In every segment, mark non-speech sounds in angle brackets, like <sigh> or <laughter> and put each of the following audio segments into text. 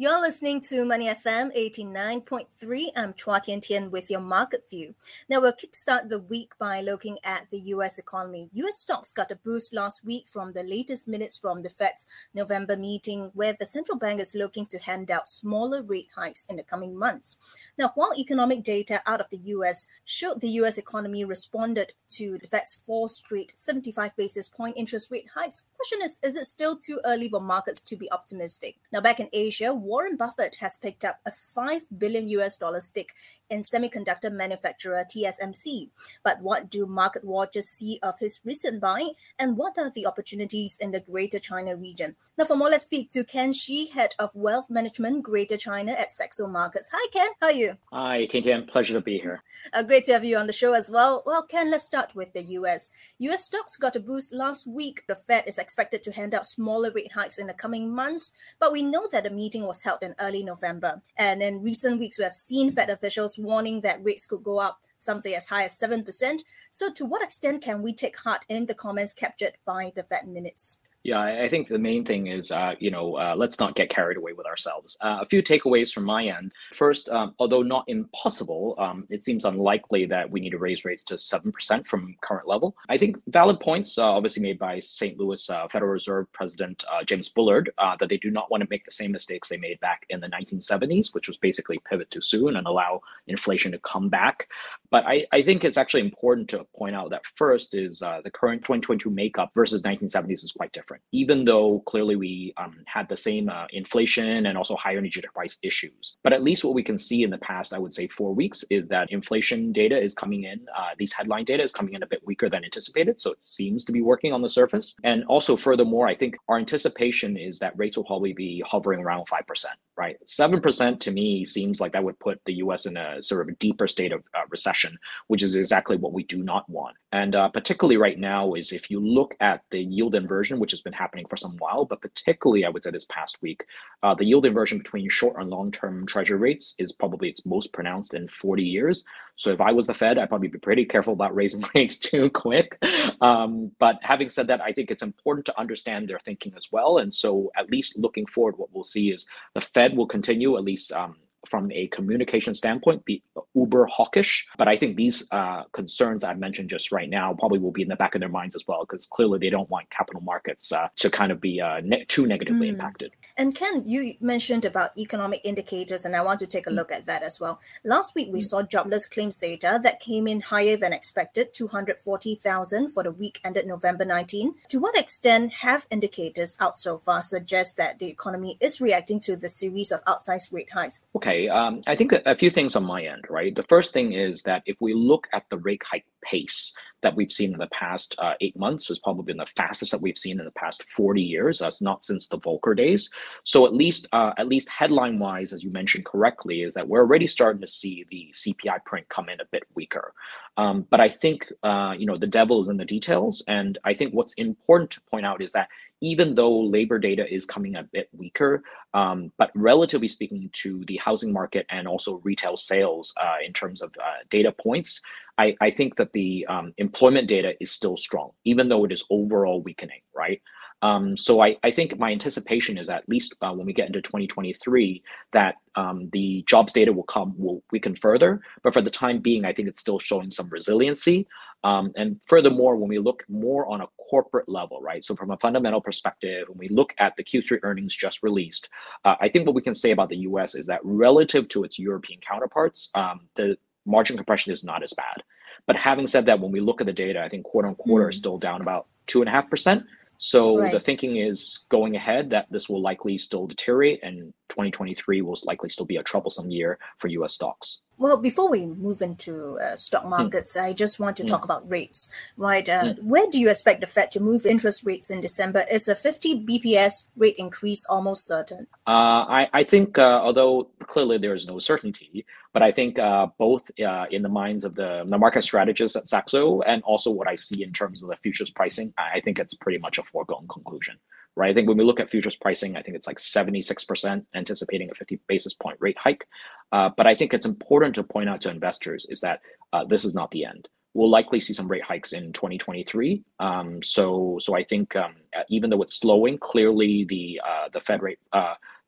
You're listening to Money FM 89.3. I'm Chua Tian Tian with your market view. Now, we'll kickstart the week by looking at the US economy. US stocks got a boost last week from the latest minutes from the Fed's November meeting, where the central bank is looking to hand out smaller rate hikes in the coming months. Now, while economic data out of the US showed the US economy responded to the Fed's four straight 75 basis point interest rate hikes, question is, is it still too early for markets to be optimistic? Now, back in Asia, Warren Buffett has picked up a 5 billion US dollar stake in semiconductor manufacturer TSMC. But what do market watchers see of his recent buy and what are the opportunities in the Greater China region? Now, for more, let's speak to Ken Shi, Head of Wealth Management Greater China at Saxo Markets. Hi, Ken. How are you? Hi, Tian Pleasure to be here. Uh, great to have you on the show as well. Well, Ken, let's start with the US. US stocks got a boost last week. The Fed is expected to hand out smaller rate hikes in the coming months, but we know that the meeting was held in early November. And in recent weeks, we have seen Fed officials warning that rates could go up, some say as high as 7%. So, to what extent can we take heart in the comments captured by the Fed minutes? Yeah, I think the main thing is, uh, you know, uh, let's not get carried away with ourselves. Uh, a few takeaways from my end. First, um, although not impossible, um, it seems unlikely that we need to raise rates to 7% from current level. I think valid points, uh, obviously made by St. Louis uh, Federal Reserve President uh, James Bullard, that they do not want to make the same mistakes they made back in the 1970s, which was basically pivot too soon and allow inflation to come back. But I, I think it's actually important to point out that first is the current 2022 makeup versus 1970s is quite different different, even though clearly we um, had the same uh, inflation and also higher energy price issues. But at least what we can see in the past, I would say four weeks, is that inflation data is coming in, uh, these headline data is coming in a bit weaker than anticipated. So it seems to be working on the surface. And also, furthermore, I think our anticipation is that rates will probably be hovering around 5%, right? 7% to me seems like that would put the US in a sort of a deeper state of uh, recession, which is exactly what we do not want. And uh, particularly right now is if you look at the yield inversion, which is has been happening for some while, but particularly I would say this past week, uh, the yield inversion between short and long-term treasury rates is probably its most pronounced in 40 years. So if I was the Fed, I'd probably be pretty careful about raising <laughs> rates too quick. Um, but having said that, I think it's important to understand their thinking as well. And so at least looking forward, what we'll see is the Fed will continue at least um, from a communication standpoint be uber hawkish. But I think these uh, concerns I've mentioned just right now probably will be in the back of their minds as well, because clearly they don't want capital markets uh, to kind of be uh, ne- too negatively mm. impacted. And Ken, you mentioned about economic indicators, and I want to take a mm. look at that as well. Last week, we mm. saw jobless claims data that came in higher than expected 240,000 for the week ended November 19. To what extent have indicators out so far suggest that the economy is reacting to the series of outsized rate hikes? Okay Okay, um, I think a few things on my end, right? The first thing is that if we look at the rate hike pace that we've seen in the past uh, eight months, is probably been the fastest that we've seen in the past 40 years. That's not since the Volcker days. So at least, uh, at least headline wise, as you mentioned correctly, is that we're already starting to see the CPI print come in a bit weaker. Um, but I think uh, you know the devil is in the details, and I think what's important to point out is that even though labor data is coming a bit weaker, um, but relatively speaking to the housing market and also retail sales uh, in terms of uh, data points, I, I, think that the um, employment data is still strong, even though it is overall weakening, right? Um, so I, I, think my anticipation is at least uh, when we get into 2023 that um, the jobs data will come will weaken further. But for the time being, I think it's still showing some resiliency. Um, and furthermore, when we look more on a corporate level, right? So from a fundamental perspective, when we look at the Q3 earnings just released, uh, I think what we can say about the U.S. is that relative to its European counterparts, um, the margin compression is not as bad. But having said that, when we look at the data, I think quarter on quarter mm. is still down about two and a half percent. So right. the thinking is going ahead that this will likely still deteriorate and 2023 will likely still be a troublesome year for US stocks. Well, before we move into uh, stock hmm. markets, mm. I just want to mm. talk about rates, right? Uh, mm. Where do you expect the Fed to move interest rates in December? Is a 50 BPS rate increase almost certain? Uh, I, I think, uh, although clearly there is no certainty, but I think uh, both uh, in the minds of the, the market strategists at Saxo and also what I see in terms of the futures pricing, I think it's pretty much a foregone conclusion right? I think when we look at futures pricing, I think it's like 76% anticipating a 50 basis point rate hike. Uh, but I think it's important to point out to investors is that uh, this is not the end. We'll likely see some rate hikes in 2023. Um, so, so I think um, even though it's slowing, clearly the uh, the Fed rate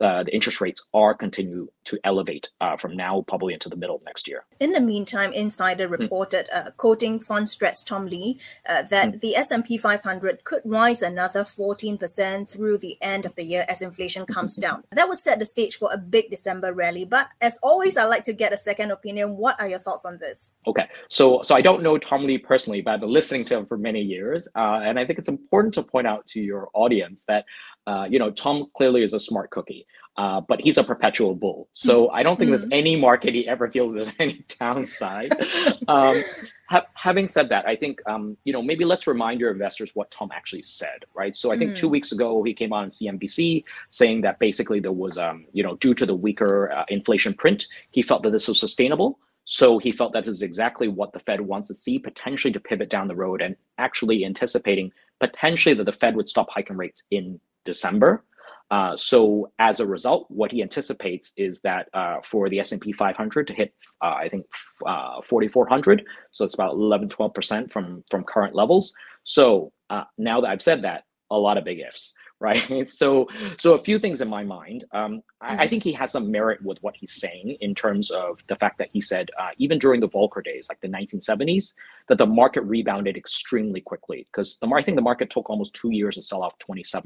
uh, the interest rates are continue to elevate uh, from now probably into the middle of next year. In the meantime, Insider hmm. reported, mm. uh, quoting Fundstrat's Tom Lee, uh, that mm. the S&P 500 could rise another 14% through the end of the year as inflation comes down. That would set the stage for a big December rally. But as always, I'd like to get a second opinion. What are your thoughts on this? Okay, so so I don't know Tom Lee personally, but I've been listening to him for many years, uh, and I think it's important to point out to your audience that uh, you know, Tom clearly is a smart cookie, uh, but he's a perpetual bull. So mm-hmm. I don't think mm-hmm. there's any market he ever feels there's <laughs> any downside. um, ha- having said that, I think um, you know maybe let's remind your investors what Tom actually said, right? So I think mm. two weeks ago he came on CNBC saying that basically there was um, you know due to the weaker uh, inflation print, he felt that this was sustainable. So he felt that this is exactly what the Fed wants to see, potentially to pivot down the road and actually anticipating potentially that the Fed would stop hiking rates in December. Uh, so as a result, what he anticipates is that uh, for the S&P 500 to hit, uh, I think, uh, 4,400, so it's about 11, 12% from, from current levels. So uh, now that I've said that, a lot of big ifs right? <laughs> So, so a few things in my mind. Um, I, I, mm-hmm. think he has some merit with what he's saying in terms of the fact that he said uh, even during the Volcker days, like the 1970s, that the market rebounded extremely quickly because the I think the market took almost two years to sell off 27%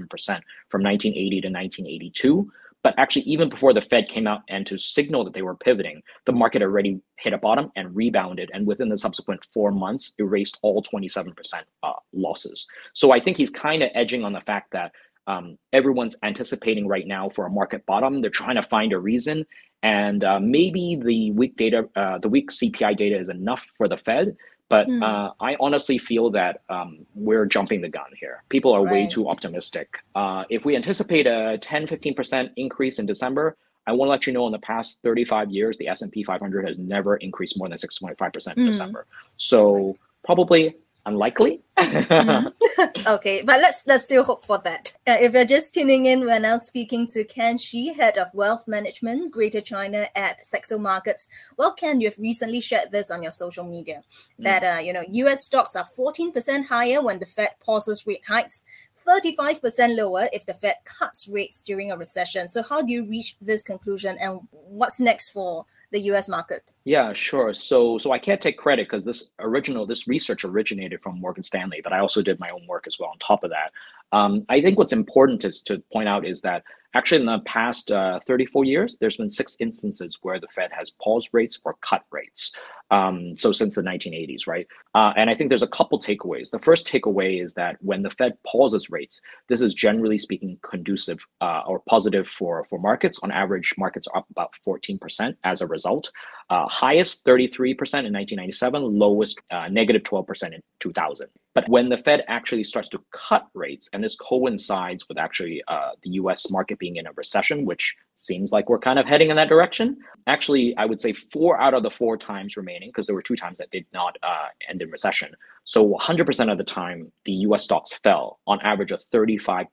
from 1980 to 1982. But actually, even before the Fed came out and to signal that they were pivoting, the market already hit a bottom and rebounded. And within the subsequent four months, erased all 27% uh, losses. So I think he's kind of edging on the fact that um, everyone's anticipating right now for a market bottom. They're trying to find a reason, and uh, maybe the weak data, uh, the weak CPI data is enough for the Fed. But mm. uh, I honestly feel that um, we're jumping the gun here. People are right. way too optimistic. Uh, if we anticipate a 10, 15% increase in December, I want to let you know in the past 35 years, the S&P 500 has never increased more than 6.5% in mm. December. So probably unlikely. mm-hmm. <laughs> okay, but let's let's still hope for that. Uh, if you're just tuning in, we're now speaking to Ken Shi, head of wealth management, Greater China at Saxo Markets. Well, Ken, you have recently shared this on your social media mm. that uh, you know U.S. stocks are 14% higher when the Fed pauses rate hikes. 35% lower if the Fed cuts rates during a recession. So, how do you reach this conclusion and what's next for the US market? Yeah, sure. So so I can't take credit because this original this research originated from Morgan Stanley, but I also did my own work as well on top of that. Um, I think what's important to, to point out is that actually in the past uh, 34 years, there's been six instances where the Fed has paused rates or cut rates. Um, so since the 1980s, right? Uh, and I think there's a couple takeaways. The first takeaway is that when the Fed pauses rates, this is generally speaking conducive uh, or positive for for markets. On average, markets are up about 14% as a result. Uh, highest 33% in 1997, lowest uh, negative 12% in 2000. But when the Fed actually starts to cut rates, and this coincides with actually uh, the US market being in a recession, which seems like we're kind of heading in that direction. Actually, I would say four out of the four times remaining, because there were two times that did not uh, end in recession. So 100% of the time, the US stocks fell on average of 35%.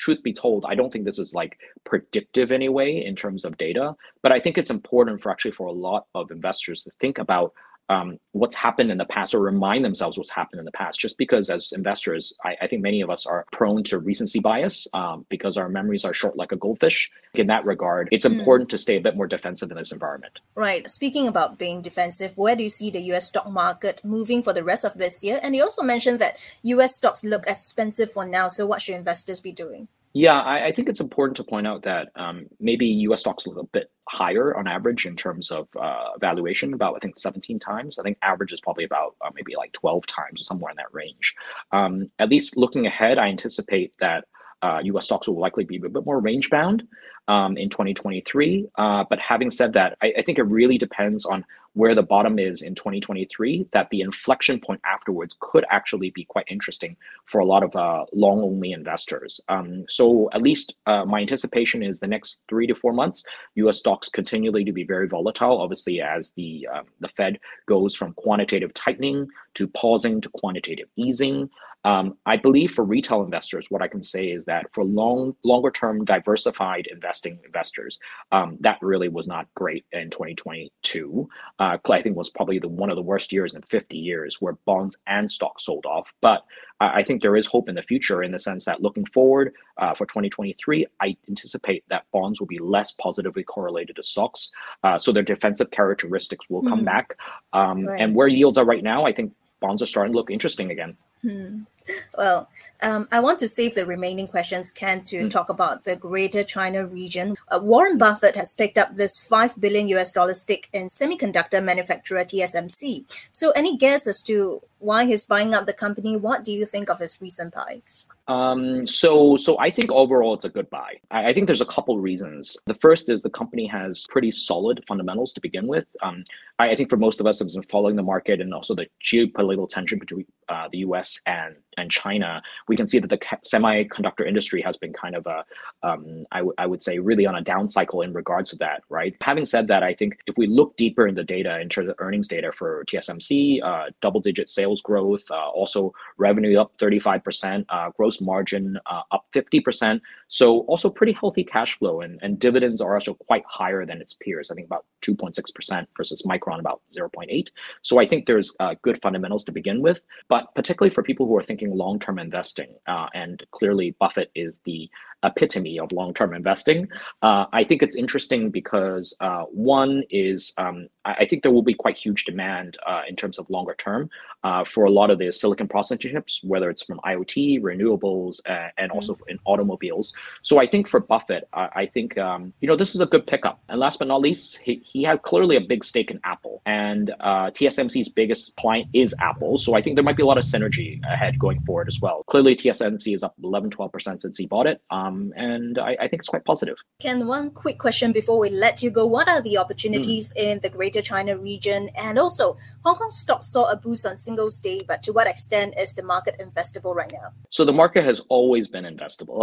Truth be told, I don't think this is like predictive anyway in terms of data, but I think it's important for actually for a lot of investors to think about um, what's happened in the past or remind themselves what's happened in the past. Just because as investors, I, I think many of us are prone to recency bias um, because our memories are short like a goldfish. In that regard, it's mm. important to stay a bit more defensive in this environment. Right. Speaking about being defensive, where do you see the US stock market moving for the rest of this year? And you also mentioned that US stocks look expensive for now. So what should investors be doing? Yeah, I, I, think it's important to point out that um, maybe U.S. stocks a little bit higher on average in terms of uh, valuation, about I think 17 times. I think average is probably about uh, maybe like 12 times or somewhere in that range. Um, at least looking ahead, I anticipate that uh, U.S. stocks will likely be a bit more range bound. um, in 2023. Uh, but having said that, I, I, think it really depends on where the bottom is in 2023. That the inflection point afterwards could actually be quite interesting for a lot of uh, long only investors. Um, so at least uh, my anticipation is the next three to four months, U.S. stocks continually to be very volatile. Obviously, as the um, the Fed goes from quantitative tightening to pausing to quantitative easing. Um, I believe for retail investors, what I can say is that for long, longer term diversified investing investors, um, that really was not great in 2022. Uh, I think was probably the one of the worst years in 50 years where bonds and stocks sold off. But I, I think there is hope in the future in the sense that looking forward uh, for 2023, I anticipate that bonds will be less positively correlated to stocks. Uh, so their defensive characteristics will come mm-hmm. back. Um, right. And where yields are right now, I think bonds are starting to look interesting again. Hmm. Well, um, I want to save the remaining questions, Ken, to mm. talk about the Greater China region. Uh, Warren Buffett has picked up this five billion US dollar stake in semiconductor manufacturer TSMC. So, any guess as to why he's buying up the company? What do you think of his recent buys? Um, so, so I think overall it's a good buy. I, I, think there's a couple reasons. The first is the company has pretty solid fundamentals to begin with. Um, I, I, think for most of us have been following the market and also the geopolitical tension between uh, the U.S. and and China, we can see that the semiconductor industry has been kind of a, um, I, would say, really on a down cycle in regards to that, right? Having said that, I think if we look deeper in the data, in terms of earnings data for TSMC, uh, double digit sales growth, uh, also revenue up 35%, uh, gross margin uh, up 50%. So also pretty healthy cash flow and, and dividends are also quite higher than its peers. I think about 2.6% versus Micron about 0.8. So I think there's good fundamentals to begin with, but particularly for people who are thinking long-term investing, uh, and clearly Buffett is the epitome of long-term investing. Uh, I think it's interesting because uh, one is um, I think there will be quite huge demand uh, in terms of longer term uh, for a lot of the silicon processing chips, whether it's from IoT, renewables, uh, and also mm-hmm. in automobiles. So I think for Buffett, I think um, you know this is a good pickup. And last but not least, he, he had clearly a big stake in Apple, and uh, TSMC's biggest client is Apple. So I think there might be a lot of synergy ahead going forward as well. Clearly, TSMC is up 11, 12% since he bought it. Um, and I, I, think it's quite positive. Ken, one quick question before we let you go. What are the opportunities mm. in the Greater China region? And also, Hong Kong stocks saw a boost on Singles Day, but to what extent is the market investable right now? So the market has always been investable.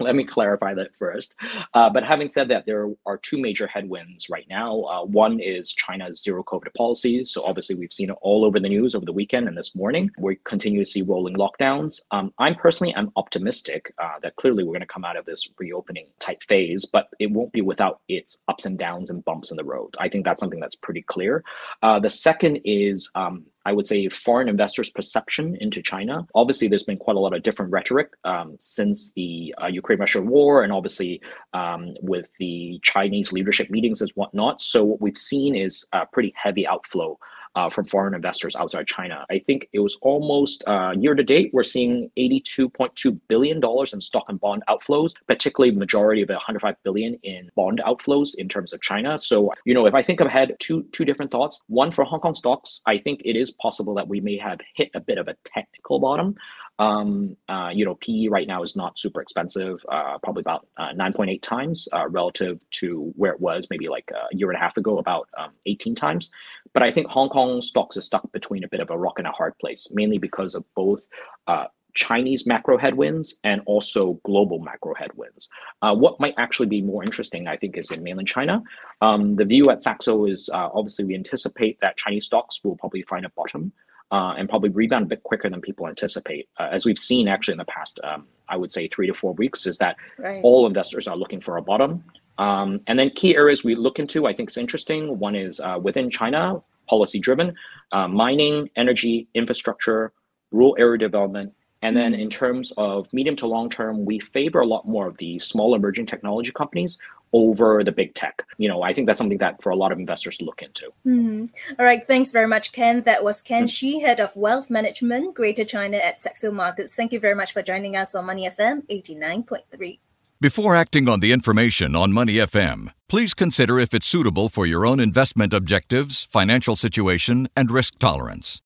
<laughs> let me clarify that first. Uh, but having said that, there are two major headwinds right now. Uh, one is China's zero COVID policy. So obviously, we've seen it all over the news over the weekend and this morning. We continue to see rolling lockdowns. Um, I'm personally, I'm optimistic uh, that clearly we're going to come out of this reopening type phase, but it won't be without its ups and downs and bumps in the road. I think that's something that's pretty clear. Uh, the second is um, I would say, foreign investors' perception into China. Obviously, there's been quite a lot of different rhetoric um, since the uh, Ukraine Russia war, and obviously um, with the Chinese leadership meetings and whatnot. So, what we've seen is a pretty heavy outflow uh, from foreign investors outside China. I think it was almost uh, year to date, we're seeing $82.2 billion in stock and bond outflows, particularly majority of it, 105 billion in bond outflows in terms of China. So, you know, if I think ahead, two two different thoughts. One for Hong Kong stocks, I think it is possible that we may have hit a bit of a technical bottom. Um, uh, you know, PE right now is not super expensive, uh, probably about uh, 9.8 times uh, relative to where it was maybe like a year and a half ago, about um, 18 times. But I think Hong Kong stocks are stuck between a bit of a rock and a hard place, mainly because of both uh, Chinese macro headwinds and also global macro headwinds. Uh, what might actually be more interesting, I think, is in mainland China. Um, the view at Saxo is uh, obviously we anticipate that Chinese stocks will probably find a bottom uh, and probably rebound a bit quicker than people anticipate. Uh, as we've seen actually in the past, um, I would say three to four weeks, is that right. all investors are looking for a bottom. Um, and then key areas we look into, I think is interesting. One is uh, within China, policy driven, uh, mining, energy, infrastructure, rural area development. And then in terms of medium to long term, we favor a lot more of the small emerging technology companies over the big tech. You know, I think that's something that for a lot of investors to look into. Mm-hmm. All right. Thanks very much, Ken. That was Ken mm-hmm. Shi, Head of Wealth Management, Greater China at Saxo Markets. Thank you very much for joining us on Money FM 89.3. Before acting on the information on Money FM, please consider if it's suitable for your own investment objectives, financial situation, and risk tolerance.